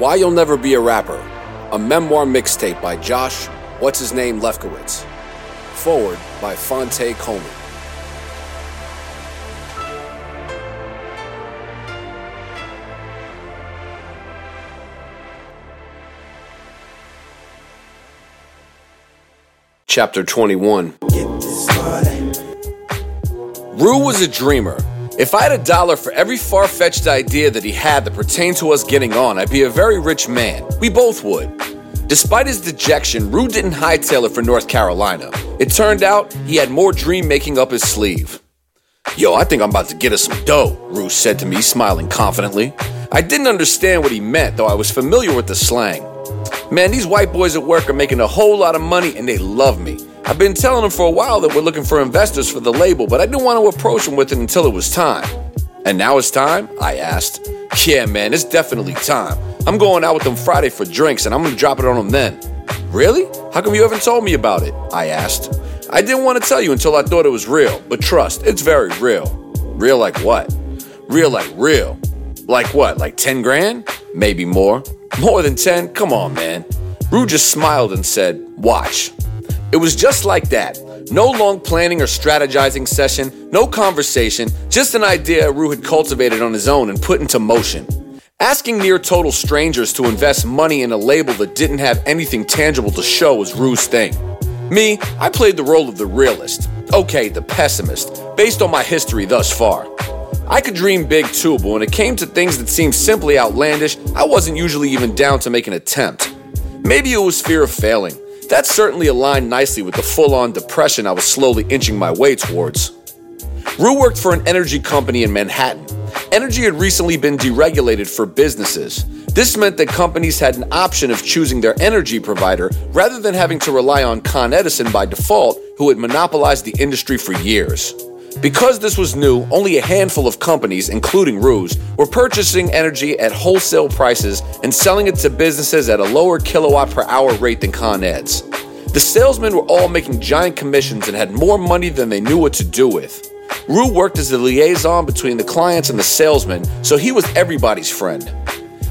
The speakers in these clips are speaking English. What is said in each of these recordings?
Why You'll Never Be a Rapper, a memoir mixtape by Josh, what's his name, Lefkowitz. Foreword by Fonte Coleman. Chapter 21 Rue was a dreamer. If I had a dollar for every far fetched idea that he had that pertained to us getting on, I'd be a very rich man. We both would. Despite his dejection, Rue didn't hightail it for North Carolina. It turned out he had more dream making up his sleeve. Yo, I think I'm about to get us some dough, Rue said to me, smiling confidently. I didn't understand what he meant, though I was familiar with the slang. Man, these white boys at work are making a whole lot of money and they love me. I've been telling them for a while that we're looking for investors for the label, but I didn't want to approach them with it until it was time. And now it's time? I asked. Yeah, man, it's definitely time. I'm going out with them Friday for drinks and I'm gonna drop it on them then. Really? How come you haven't told me about it? I asked. I didn't want to tell you until I thought it was real, but trust, it's very real. Real like what? Real like real. Like what? Like 10 grand? Maybe more. More than 10? Come on, man. Rue just smiled and said, Watch. It was just like that. No long planning or strategizing session, no conversation, just an idea Rue had cultivated on his own and put into motion. Asking near total strangers to invest money in a label that didn't have anything tangible to show was Rue's thing. Me, I played the role of the realist. Okay, the pessimist, based on my history thus far. I could dream big too, but when it came to things that seemed simply outlandish, I wasn't usually even down to make an attempt. Maybe it was fear of failing. That certainly aligned nicely with the full on depression I was slowly inching my way towards. Rue worked for an energy company in Manhattan. Energy had recently been deregulated for businesses. This meant that companies had an option of choosing their energy provider rather than having to rely on Con Edison by default, who had monopolized the industry for years. Because this was new, only a handful of companies, including Rue's, were purchasing energy at wholesale prices and selling it to businesses at a lower kilowatt per hour rate than Con Ed's. The salesmen were all making giant commissions and had more money than they knew what to do with. Rue worked as the liaison between the clients and the salesmen, so he was everybody's friend.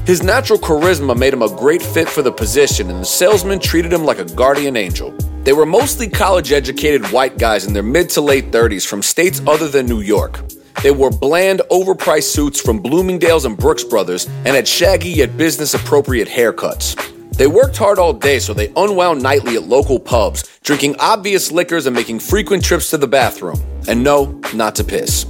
His natural charisma made him a great fit for the position, and the salesmen treated him like a guardian angel. They were mostly college educated white guys in their mid to late 30s from states other than New York. They wore bland, overpriced suits from Bloomingdale's and Brooks Brothers and had shaggy yet business appropriate haircuts. They worked hard all day, so they unwound nightly at local pubs, drinking obvious liquors and making frequent trips to the bathroom. And no, not to piss.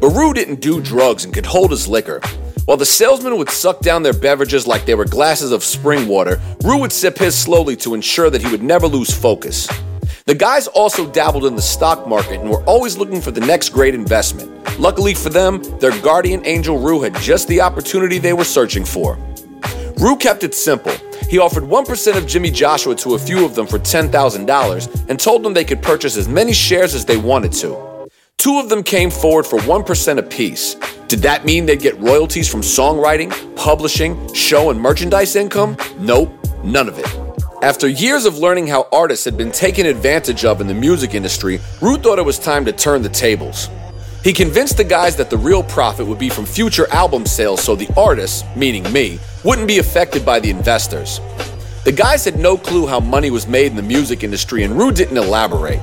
Baru didn't do drugs and could hold his liquor. While the salesman would suck down their beverages like they were glasses of spring water, Rue would sip his slowly to ensure that he would never lose focus. The guys also dabbled in the stock market and were always looking for the next great investment. Luckily for them, their guardian angel Rue had just the opportunity they were searching for. Rue kept it simple. He offered 1% of JimmieJoshua to a few of them for $10,000 and told them they could purchase as many shares as they wanted to. Two of them came forward for 1% apiece. Did that mean they'd get royalties from songwriting, publishing, show, and merchandise income? Nope, none of it. After years of learning how artists had been taken advantage of in the music industry, Rue thought it was time to turn the tables. He convinced the guys that the real profit would be from future album sales so the artists, meaning me, wouldn't be affected by the investors. The guys had no clue how money was made in the music industry, and Rue didn't elaborate.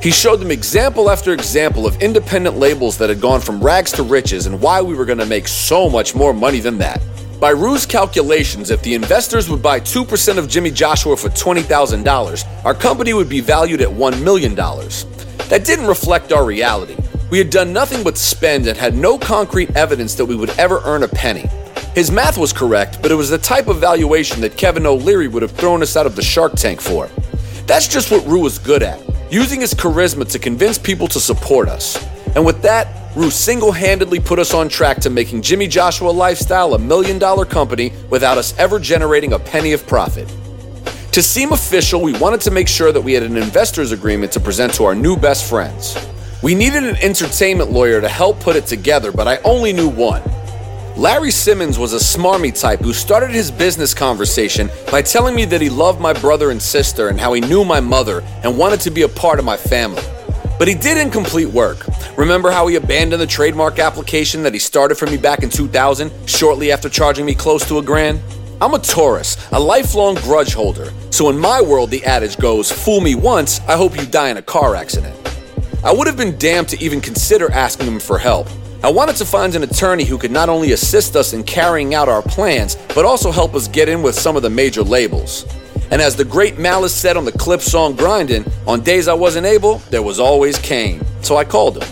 He showed them example after example of independent labels that had gone from rags to riches and why we were going to make so much more money than that. By Rue's calculations, if the investors would buy 2% of JimmieJoshua for $20,000, our company would be valued at $1 million. That didn't reflect our reality. We had done nothing but spend and had no concrete evidence that we would ever earn a penny. His math was correct, but it was the type of valuation that Kevin O'Leary would have thrown us out of the Shark Tank for. That's just what Rue was good at using his charisma to convince people to support us. And with that, Rue single handedly put us on track to making JimmieJoshua Lifestyle a million dollar company without us ever generating a penny of profit. To seem official, we wanted to make sure that we had an investor's agreement to present to our new best friends. We needed an entertainment lawyer to help put it together, but I only knew one. Larry Simmons was a smarmy type who started his business conversation by telling me that he loved my brother and sister and how he knew my mother and wanted to be a part of my family. But he did incomplete work. Remember how he abandoned the trademark application that he started for me back in 2000, shortly after charging me close to a grand? I'm a Taurus, a lifelong grudge holder, so in my world the adage goes, fool me once, I hope you die in a car accident. I would have been damned to even consider asking him for help. I wanted to find an attorney who could not only assist us in carrying out our plans, but also help us get in with some of the major labels. And as the great Malice said on the Clipse song Grindin', on days I wasn't able, there was always Kane. So I called him.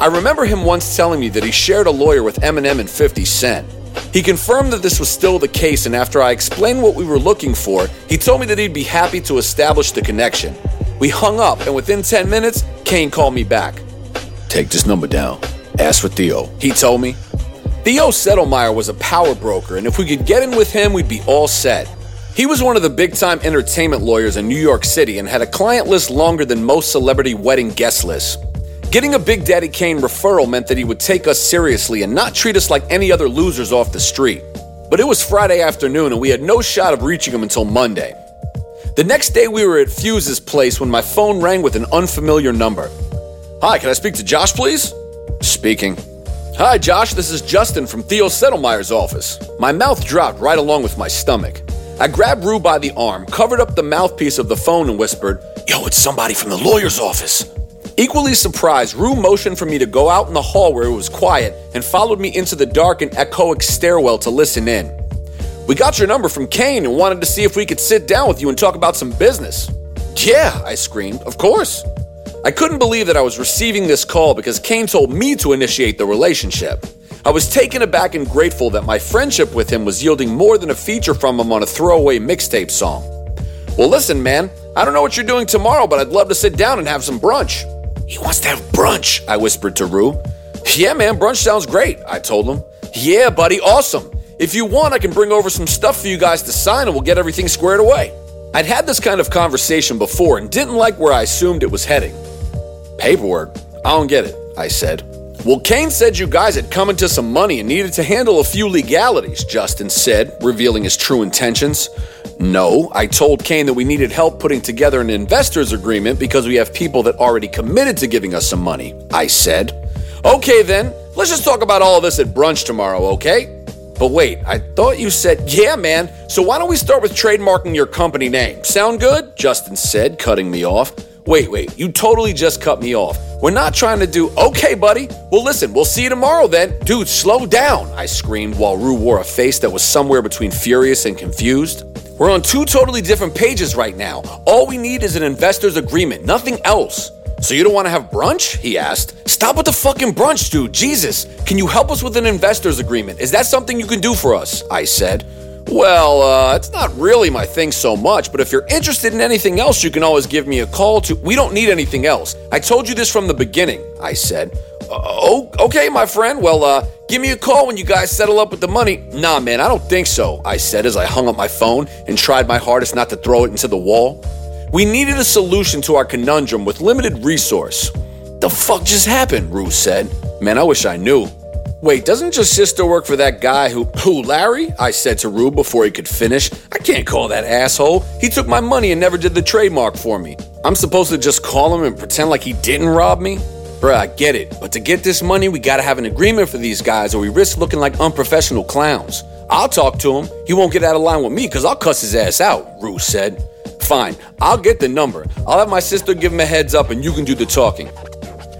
I remember him once telling me that he shared a lawyer with Eminem and 50 Cent. He confirmed that this was still the case, and after I explained what we were looking for, he told me that he'd be happy to establish the connection. We hung up, and within 10 minutes, Kane called me back. Take this number down. Ask for Theo. He told me. Theo Settlemeyer was a power broker, and if we could get in with him, we'd be all set. He was one of the big time entertainment lawyers in New York City and had a client list longer than most celebrity wedding guest lists. Getting a Big Daddy Kane referral meant that he would take us seriously and not treat us like any other losers off the street. But it was Friday afternoon and we had no shot of reaching him until Monday. The next day we were at Fuse's place when my phone rang with an unfamiliar number. Hi, can I speak to Josh, please? Speaking. Hi, Josh, this is Justin from Theo Settlemeyer's office. My mouth dropped right along with my stomach. I grabbed Rue by the arm, covered up the mouthpiece of the phone, and whispered, Yo, it's somebody from the lawyer's office. Equally surprised, Rue motioned for me to go out in the hall where it was quiet and followed me into the dark and echoic stairwell to listen in. We got your number from Kane and wanted to see if we could sit down with you and talk about some business. Yeah, I screamed, of course. I couldn't believe that I was receiving this call because Kane told me to initiate the relationship. I was taken aback and grateful that my friendship with him was yielding more than a feature from him on a throwaway mixtape song. Well, listen, man, I don't know what you're doing tomorrow, but I'd love to sit down and have some brunch. He wants to have brunch, I whispered to Rue. Yeah, man, brunch sounds great, I told him. Yeah, buddy, awesome. If you want, I can bring over some stuff for you guys to sign and we'll get everything squared away. I'd had this kind of conversation before and didn't like where I assumed it was heading. Paperwork? I don't get it, I said. Well, Kane said you guys had come into some money and needed to handle a few legalities, Justin said, revealing his true intentions. No, I told Kane that we needed help putting together an investor's agreement because we have people that already committed to giving us some money. I said, Okay then, let's just talk about all of this at brunch tomorrow, okay? But wait, I thought you said, yeah, man, so why don't we start with trademarking your company name? Sound good? Justin said, cutting me off. Wait, wait, you totally just cut me off. We're not trying to do, okay, buddy. Well, listen, we'll see you tomorrow then. Dude, slow down, I screamed while Rue wore a face that was somewhere between furious and confused. We're on two totally different pages right now. All we need is an investor's agreement, nothing else. So you don't want to have brunch? He asked. Stop with the fucking brunch, dude. Jesus. Can you help us with an investor's agreement? Is that something you can do for us? I said. Well, uh, it's not really my thing so much, but if you're interested in anything else, you can always give me a call to. We don't need anything else. I told you this from the beginning, I said. Oh, okay, my friend. Well, uh, give me a call when you guys settle up with the money. Nah, man, I don't think so, I said as I hung up my phone and tried my hardest not to throw it into the wall. We needed a solution to our conundrum with limited resource. The fuck just happened? Rue said. Man, I wish I knew. Wait, doesn't your sister work for that guy who. Who, Larry? I said to Rue before he could finish. I can't call that asshole. He took my money and never did the trademark for me. I'm supposed to just call him and pretend like he didn't rob me? Bruh, I get it, but to get this money, we gotta have an agreement for these guys or we risk looking like unprofessional clowns. I'll talk to him. He won't get out of line with me because I'll cuss his ass out, Rue said. Fine, I'll get the number. I'll have my sister give him a heads up and you can do the talking.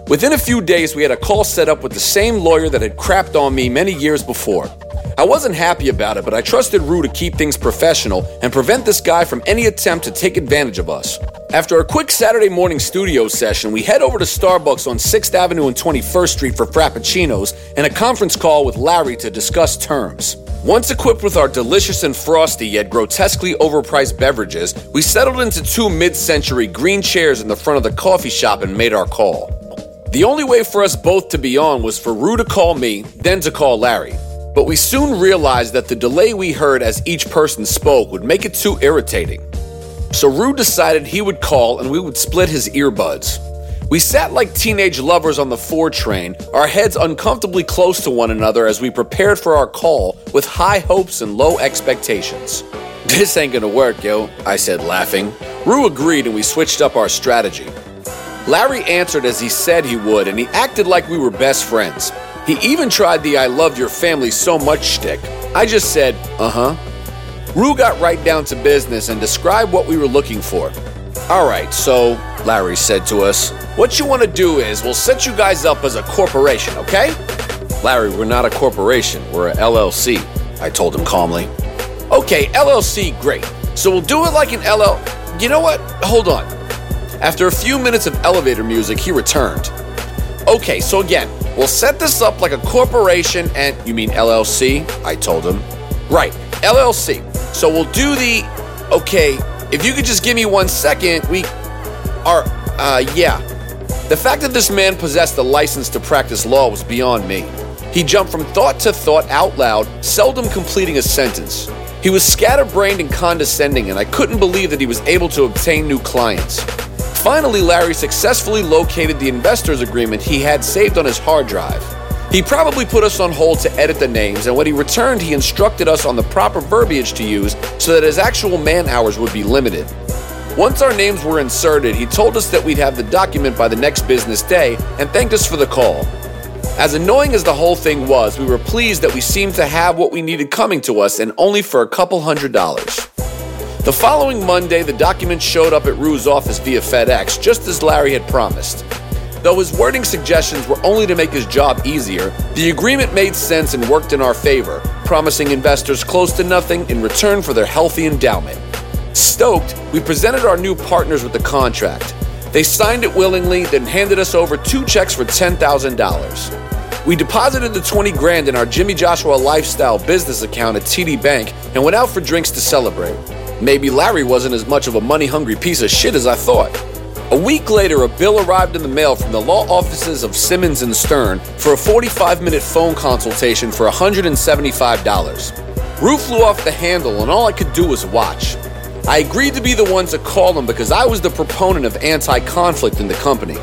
Within a few days, we had a call set up with the same lawyer that had crapped on me many years before. I wasn't happy about it, but I trusted Rue to keep things professional and prevent this guy from any attempt to take advantage of us. After a quick Saturday morning studio session, we head over to Starbucks on 6th Avenue and 21st Street for Frappuccinos and a conference call with Larry to discuss terms. Once equipped with our delicious and frosty yet grotesquely overpriced beverages, we settled into two mid century green chairs in the front of the coffee shop and made our call. The only way for us both to be on was for Rue to call me, then to call Larry. But we soon realized that the delay we heard as each person spoke would make it too irritating. So Rue decided he would call and we would split his earbuds. We sat like teenage lovers on the four train, our heads uncomfortably close to one another as we prepared for our call with high hopes and low expectations. This ain't gonna work, yo, I said, laughing. Rue agreed and we switched up our strategy. Larry answered as he said he would, and he acted like we were best friends. He even tried the I love your family so much shtick. I just said, uh huh, Rue got right down to business and described what we were looking for. All right, so, Larry said to us, what you want to do is we'll set you guys up as a corporation, okay? Larry, we're not a corporation, we're a LLC, I told him calmly. Okay, LLC, great. So we'll do it like an LL. You know what? Hold on. After a few minutes of elevator music, he returned. Okay, so again, we'll set this up like a corporation and. You mean LLC? I told him. Right, LLC. So we'll do the. Okay, if you could just give me one second, we. Are. Uh, yeah. The fact that this man possessed the license to practice law was beyond me. He jumped from thought to thought out loud, seldom completing a sentence. He was scatterbrained and condescending, and I couldn't believe that he was able to obtain new clients. Finally, Larry successfully located the investor's agreement he had saved on his hard drive. He probably put us on hold to edit the names, and when he returned, he instructed us on the proper verbiage to use so that his actual man hours would be limited. Once our names were inserted, he told us that we'd have the document by the next business day and thanked us for the call. As annoying as the whole thing was, we were pleased that we seemed to have what we needed coming to us and only for a couple hundred dollars. The following Monday, the documents showed up at Rue's office via FedEx, just as Larry had promised. Though his wording suggestions were only to make his job easier, the agreement made sense and worked in our favor, promising investors close to nothing in return for their healthy endowment. Stoked, we presented our new partners with the contract. They signed it willingly, then handed us over two checks for $10,000. We deposited the 20 grand in our JimmieJoshua Lifestyle business account at TD Bank and went out for drinks to celebrate. Maybe Larry wasn't as much of a money hungry piece of shit as I thought. A week later, a bill arrived in the mail from the law offices of Simmons and Stern for a 45 minute phone consultation for $175. Rue flew off the handle, and all I could do was watch. I agreed to be the one to call him because I was the proponent of anti conflict in the company.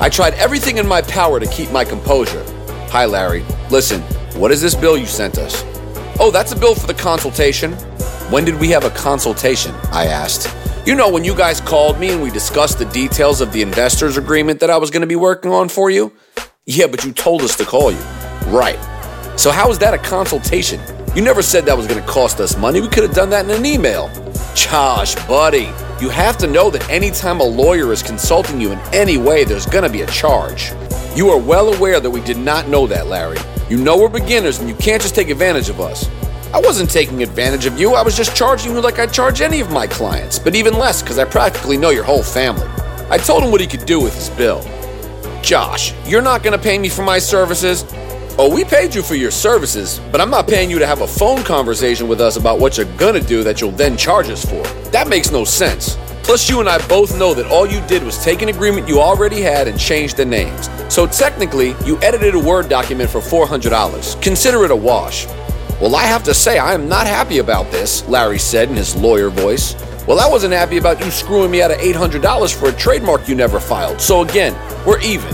I tried everything in my power to keep my composure. Hi, Larry. Listen, what is this bill you sent us? Oh, that's a bill for the consultation. When did we have a consultation? I asked. You know, when you guys called me and we discussed the details of the investors agreement that I was going to be working on for you? Yeah, but you told us to call you. Right. So, how is that a consultation? You never said that was going to cost us money. We could have done that in an email. Josh, buddy, you have to know that anytime a lawyer is consulting you in any way, there's going to be a charge. You are well aware that we did not know that, Larry. You know we're beginners and you can't just take advantage of us. I wasn't taking advantage of you. I was just charging you like I charge any of my clients, but even less because I practically know your whole family. I told him what he could do with his bill. Josh, you're not going to pay me for my services? Oh, we paid you for your services, but I'm not paying you to have a phone conversation with us about what you're gonna do that you'll then charge us for. That makes no sense. Plus, you and I both know that all you did was take an agreement you already had and change the names. So technically, you edited a Word document for $400. Consider it a wash. Well, I have to say, I am not happy about this, Larry said in his lawyer voice. Well, I wasn't happy about you screwing me out of $800 for a trademark you never filed. So again, we're even.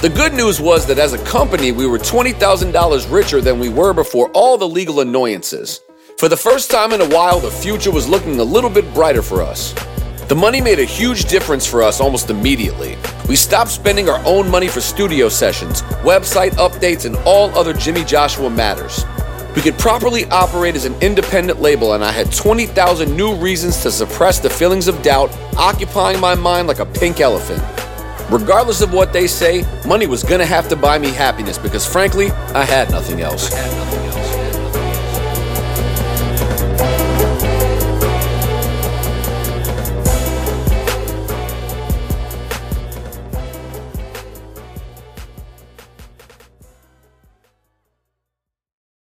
The good news was that as a company, we were $20,000 richer than we were before all the legal annoyances. For the first time in a while, the future was looking a little bit brighter for us. The money made a huge difference for us almost immediately. We stopped spending our own money for studio sessions, website updates, and all other JimmieJoshua matters. We could properly operate as an independent label, and I had 20,000 new reasons to suppress the feelings of doubt occupying my mind like a pink elephant. Regardless of what they say, money was gonna have to buy me happiness because frankly, I had nothing else.